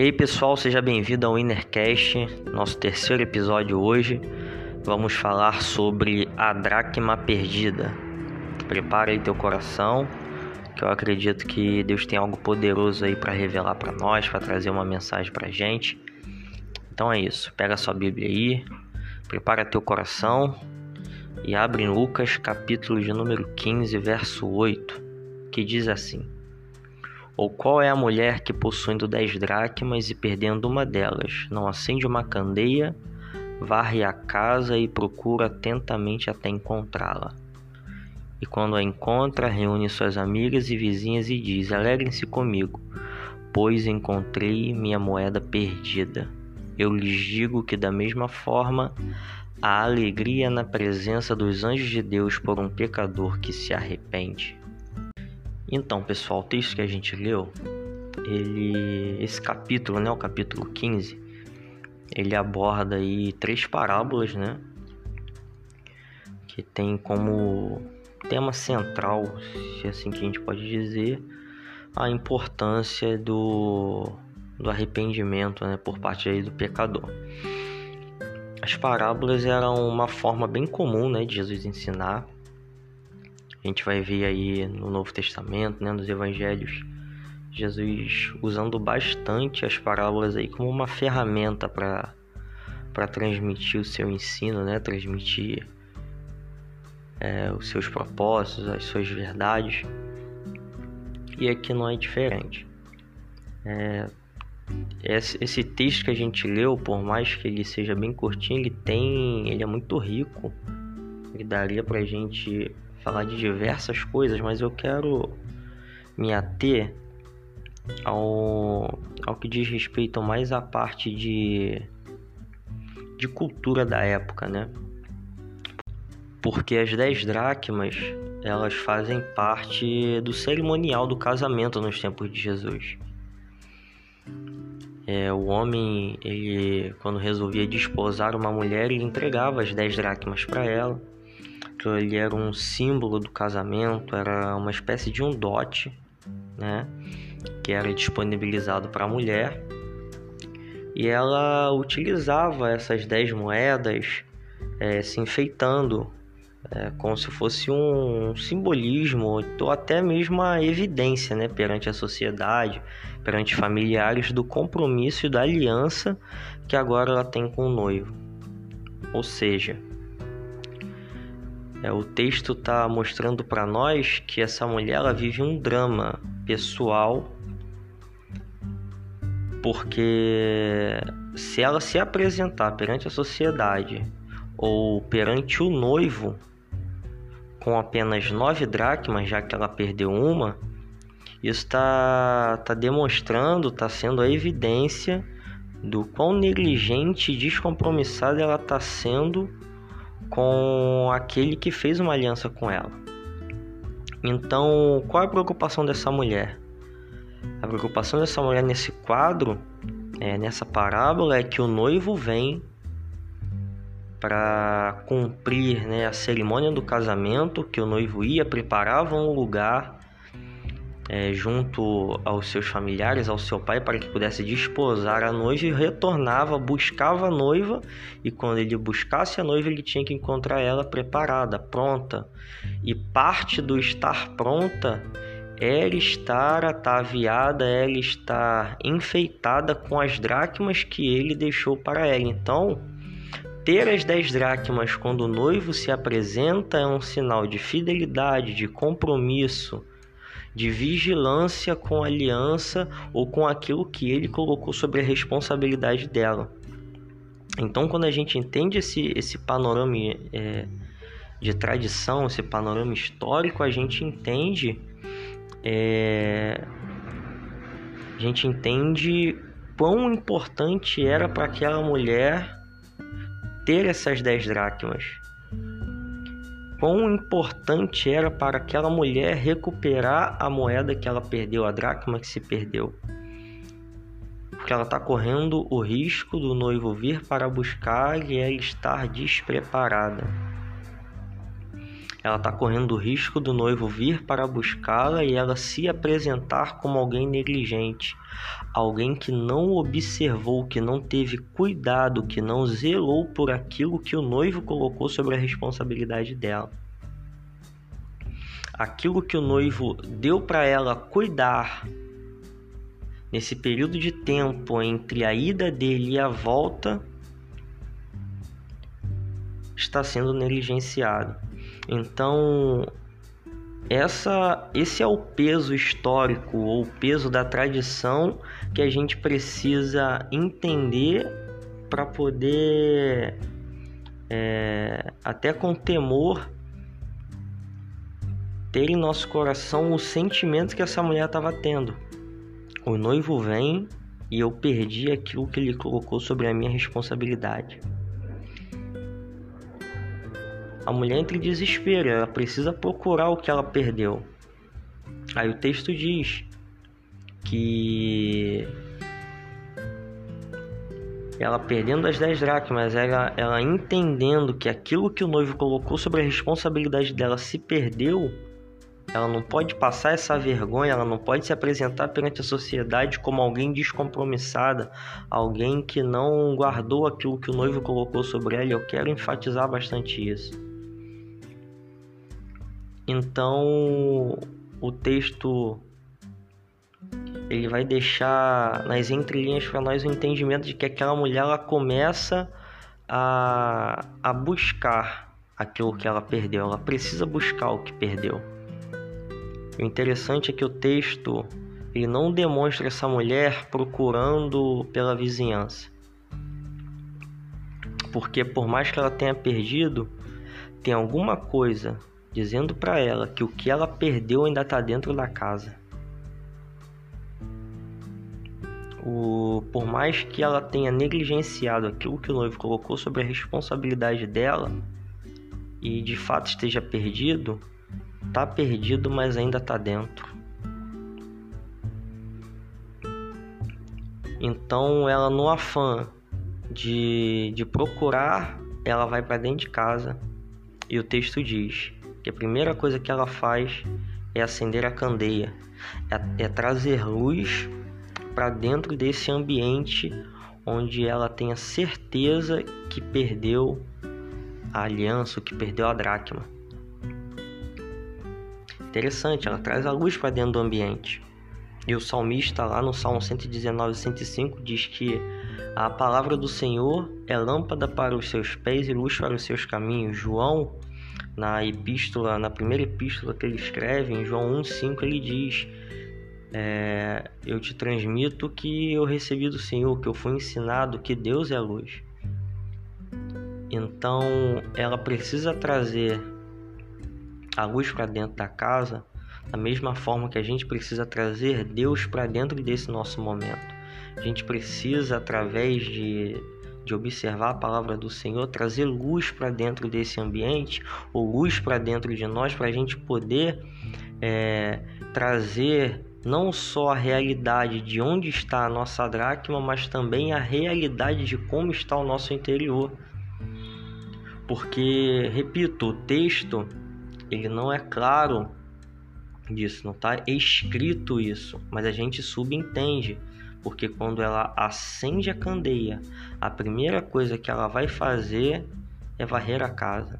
E aí pessoal, seja bem-vindo ao Innercast, nosso terceiro episódio hoje. Vamos falar sobre a dracma perdida. Prepara aí teu coração, que eu acredito que Deus tem algo poderoso aí para revelar para nós, para trazer uma mensagem para gente. Então é isso, pega sua Bíblia aí, prepara teu coração e abre em Lucas capítulo de número 15, verso 8, que diz assim: ou qual é a mulher que, possuindo dez dracmas e perdendo uma delas, não acende uma candeia, varre a casa e procura atentamente até encontrá-la? E quando a encontra, reúne suas amigas e vizinhas e diz: Alegrem-se comigo, pois encontrei minha moeda perdida. Eu lhes digo que, da mesma forma, a alegria na presença dos anjos de Deus por um pecador que se arrepende. Então, pessoal, o texto que a gente leu, ele esse capítulo, né, o capítulo 15, ele aborda aí três parábolas, né? Que tem como tema central, se é assim que a gente pode dizer, a importância do, do arrependimento, né, por parte aí do pecador. As parábolas eram uma forma bem comum, né, de Jesus ensinar a gente vai ver aí no Novo Testamento, né, nos Evangelhos, Jesus usando bastante as parábolas aí como uma ferramenta para para transmitir o seu ensino, né, transmitir é, os seus propósitos, as suas verdades. E aqui não é diferente. É, esse, texto que a gente leu, por mais que ele seja bem curtinho, ele tem, ele é muito rico. Ele daria para a gente falar de diversas coisas, mas eu quero me ater ao, ao que diz respeito mais à parte de, de cultura da época, né? Porque as 10 dracmas elas fazem parte do cerimonial do casamento nos tempos de Jesus. É, o homem, ele, quando resolvia desposar uma mulher, ele entregava as 10 dracmas para ela ele era um símbolo do casamento, era uma espécie de um dote, né, que era disponibilizado para a mulher. E ela utilizava essas dez moedas é, se enfeitando é, como se fosse um simbolismo ou até mesmo a evidência né, perante a sociedade, perante familiares do compromisso e da aliança que agora ela tem com o noivo. Ou seja, é, o texto está mostrando para nós que essa mulher ela vive um drama pessoal, porque se ela se apresentar perante a sociedade ou perante o noivo com apenas nove dracmas, já que ela perdeu uma, isso está tá demonstrando, está sendo a evidência do quão negligente e descompromissada ela está sendo com aquele que fez uma aliança com ela. Então, qual é a preocupação dessa mulher? A preocupação dessa mulher nesse quadro, é, nessa parábola, é que o noivo vem para cumprir né, a cerimônia do casamento, que o noivo ia, preparava um lugar é, junto aos seus familiares, ao seu pai, para que pudesse desposar a noiva e retornava, buscava a noiva, e quando ele buscasse a noiva, ele tinha que encontrar ela preparada, pronta. E parte do estar pronta era estar ataviada, ela estar enfeitada com as dracmas que ele deixou para ela. Então, ter as dez dracmas quando o noivo se apresenta é um sinal de fidelidade, de compromisso, de vigilância com a aliança ou com aquilo que ele colocou sobre a responsabilidade dela. Então, quando a gente entende esse, esse panorama é, de tradição, esse panorama histórico, a gente entende é, a gente entende quão importante era para aquela mulher ter essas dez dracmas quão importante era para aquela mulher recuperar a moeda que ela perdeu, a dracma que se perdeu. Porque ela está correndo o risco do noivo vir para buscar e ela estar despreparada. Ela está correndo o risco do noivo vir para buscá-la e ela se apresentar como alguém negligente, alguém que não observou, que não teve cuidado, que não zelou por aquilo que o noivo colocou sobre a responsabilidade dela. Aquilo que o noivo deu para ela cuidar nesse período de tempo entre a ida dele e a volta está sendo negligenciado. Então, essa, esse é o peso histórico ou o peso da tradição que a gente precisa entender para poder, é, até com temor, ter em nosso coração o sentimento que essa mulher estava tendo. O noivo vem e eu perdi aquilo que ele colocou sobre a minha responsabilidade. A mulher entra em desespero, ela precisa procurar o que ela perdeu. Aí o texto diz que ela perdendo as 10 dracmas, ela, ela entendendo que aquilo que o noivo colocou sobre a responsabilidade dela se perdeu, ela não pode passar essa vergonha, ela não pode se apresentar perante a sociedade como alguém descompromissada, alguém que não guardou aquilo que o noivo colocou sobre ela. Eu quero enfatizar bastante isso. Então, o texto ele vai deixar nas entrelinhas para nós o entendimento de que aquela mulher ela começa a, a buscar aquilo que ela perdeu, ela precisa buscar o que perdeu. O interessante é que o texto ele não demonstra essa mulher procurando pela vizinhança. Porque por mais que ela tenha perdido, tem alguma coisa dizendo para ela que o que ela perdeu ainda está dentro da casa. O, por mais que ela tenha negligenciado aquilo que o noivo colocou sobre a responsabilidade dela e de fato esteja perdido, tá perdido, mas ainda está dentro. Então, ela no afã de, de procurar, ela vai para dentro de casa e o texto diz: que a primeira coisa que ela faz é acender a candeia, é, é trazer luz para dentro desse ambiente onde ela tenha certeza que perdeu a aliança, que perdeu a dracma. Interessante, ela traz a luz para dentro do ambiente. E o salmista lá no Salmo 119, 105 diz que a palavra do Senhor é lâmpada para os seus pés e luz para os seus caminhos. João na epístola, na primeira epístola que ele escreve, em João 1,5, ele diz: é, Eu te transmito que eu recebi do Senhor, que eu fui ensinado que Deus é a luz. Então ela precisa trazer a luz para dentro da casa, da mesma forma que a gente precisa trazer Deus para dentro desse nosso momento. A gente precisa, através de de observar a palavra do Senhor, trazer luz para dentro desse ambiente, ou luz para dentro de nós, para a gente poder é, trazer não só a realidade de onde está a nossa dracma, mas também a realidade de como está o nosso interior. Porque, repito, o texto ele não é claro disso, não está escrito isso, mas a gente subentende porque quando ela acende a candeia, a primeira coisa que ela vai fazer é varrer a casa.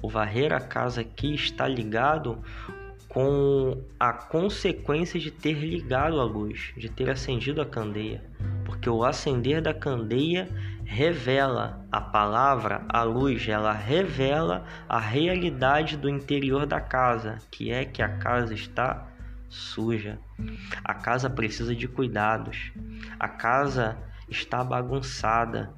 O varrer a casa aqui está ligado com a consequência de ter ligado a luz, de ter acendido a candeia, porque o acender da candeia revela a palavra, a luz, ela revela a realidade do interior da casa, que é que a casa está suja. A casa precisa de cuidados. A casa está bagunçada.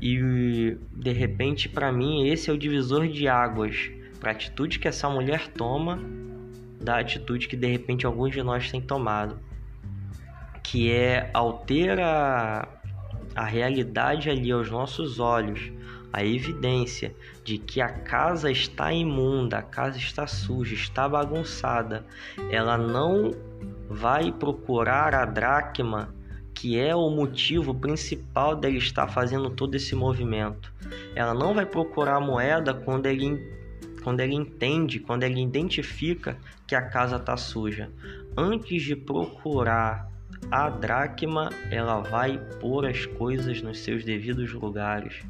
E de repente, para mim, esse é o divisor de águas para a atitude que essa mulher toma da atitude que de repente alguns de nós têm tomado, que é altera a realidade ali aos nossos olhos, a evidência de que a casa está imunda, a casa está suja, está bagunçada, ela não vai procurar a dracma, que é o motivo principal dele estar fazendo todo esse movimento. Ela não vai procurar a moeda quando ele quando ele entende, quando ele identifica que a casa está suja. Antes de procurar a dracma, ela vai pôr as coisas nos seus devidos lugares.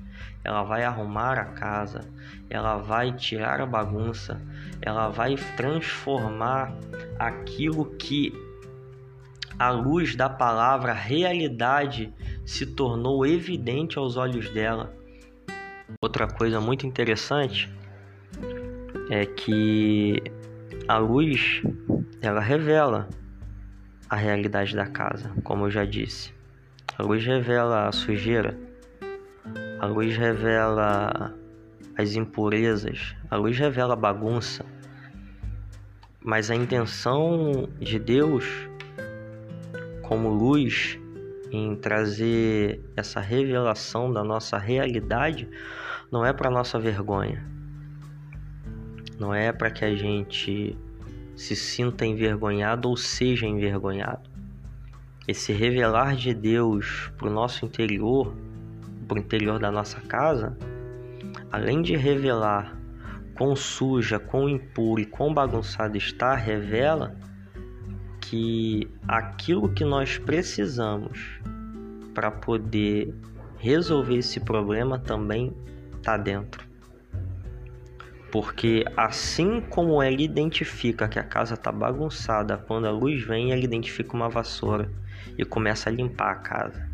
Ela vai arrumar a casa, ela vai tirar a bagunça, ela vai transformar aquilo que a luz da palavra realidade se tornou evidente aos olhos dela. Outra coisa muito interessante é que a luz ela revela a realidade da casa, como eu já disse. A luz revela a sujeira, a luz revela as impurezas, a luz revela a bagunça. Mas a intenção de Deus, como luz, em trazer essa revelação da nossa realidade, não é para nossa vergonha, não é para que a gente se sinta envergonhado ou seja envergonhado. Esse revelar de Deus para o nosso interior, para o interior da nossa casa, além de revelar quão suja, quão impuro e quão bagunçado está, revela que aquilo que nós precisamos para poder resolver esse problema também está dentro. Porque assim como ela identifica que a casa está bagunçada, quando a luz vem, ela identifica uma vassoura e começa a limpar a casa.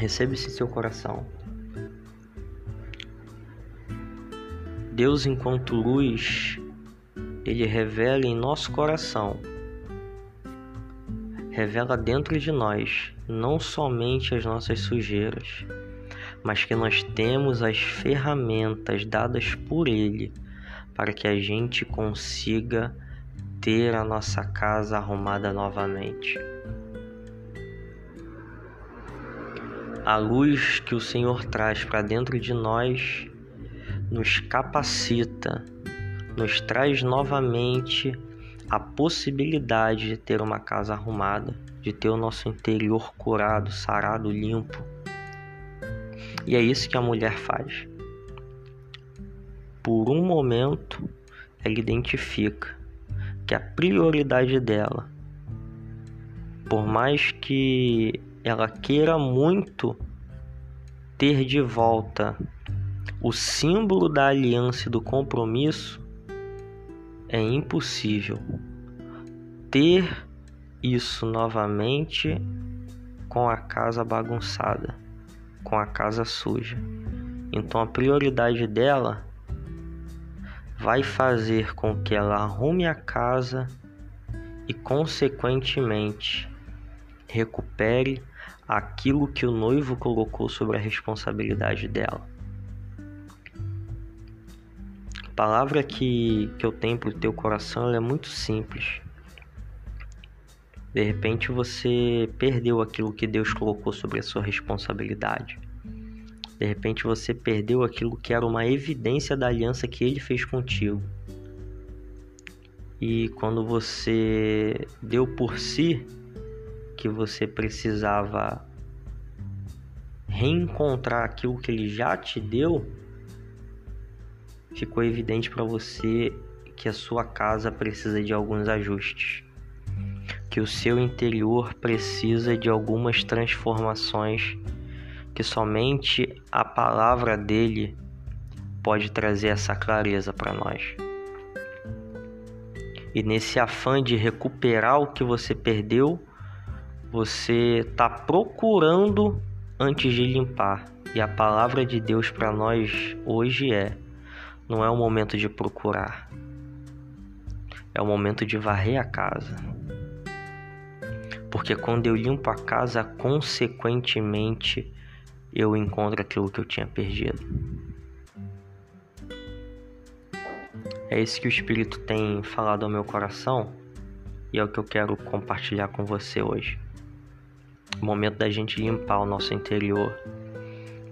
Receba isso em seu coração. Deus, enquanto luz, ele revela em nosso coração, revela dentro de nós não somente as nossas sujeiras, mas que nós temos as ferramentas dadas por Ele para que a gente consiga ter a nossa casa arrumada novamente. A luz que o Senhor traz para dentro de nós nos capacita, nos traz novamente a possibilidade de ter uma casa arrumada, de ter o nosso interior curado, sarado, limpo e é isso que a mulher faz. Por um momento, ela identifica que a prioridade dela, por mais que ela queira muito ter de volta o símbolo da aliança e do compromisso, é impossível ter isso novamente com a casa bagunçada com a casa suja. Então a prioridade dela vai fazer com que ela arrume a casa e, consequentemente, recupere aquilo que o noivo colocou sobre a responsabilidade dela. A palavra que, que eu tenho para o teu coração é muito simples. De repente você perdeu aquilo que Deus colocou sobre a sua responsabilidade. De repente você perdeu aquilo que era uma evidência da aliança que ele fez contigo. E quando você deu por si que você precisava reencontrar aquilo que ele já te deu, ficou evidente para você que a sua casa precisa de alguns ajustes que o seu interior precisa de algumas transformações que somente a palavra dele pode trazer essa clareza para nós. E nesse afã de recuperar o que você perdeu, você está procurando antes de limpar. E a palavra de Deus para nós hoje é: não é o momento de procurar, é o momento de varrer a casa porque quando eu limpo a casa, consequentemente eu encontro aquilo que eu tinha perdido. É isso que o Espírito tem falado ao meu coração e é o que eu quero compartilhar com você hoje. O momento da gente limpar o nosso interior,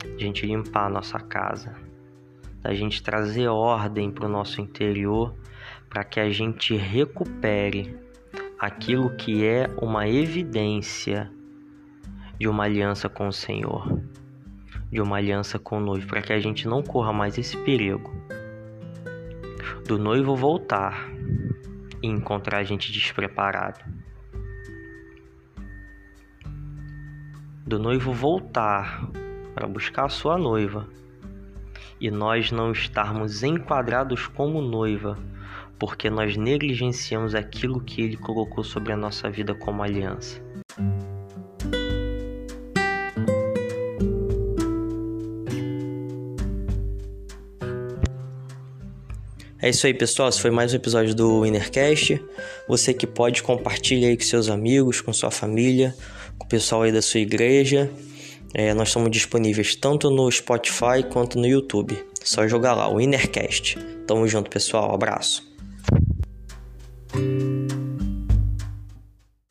da gente limpar a nossa casa, da gente trazer ordem para o nosso interior para que a gente recupere aquilo que é uma evidência de uma aliança com o Senhor, de uma aliança com o noivo, para que a gente não corra mais esse perigo do noivo voltar e encontrar a gente despreparado. Do noivo voltar para buscar a sua noiva e nós não estarmos enquadrados como noiva, porque nós negligenciamos aquilo que ele colocou sobre a nossa vida como aliança. É isso aí, pessoal. Esse foi mais um episódio do Innercast. Você que pode compartilhar aí com seus amigos, com sua família, com o pessoal aí da sua igreja. É, nós estamos disponíveis tanto no Spotify quanto no YouTube. Só jogar lá, o Innercast. Tamo junto, pessoal. Abraço. thank you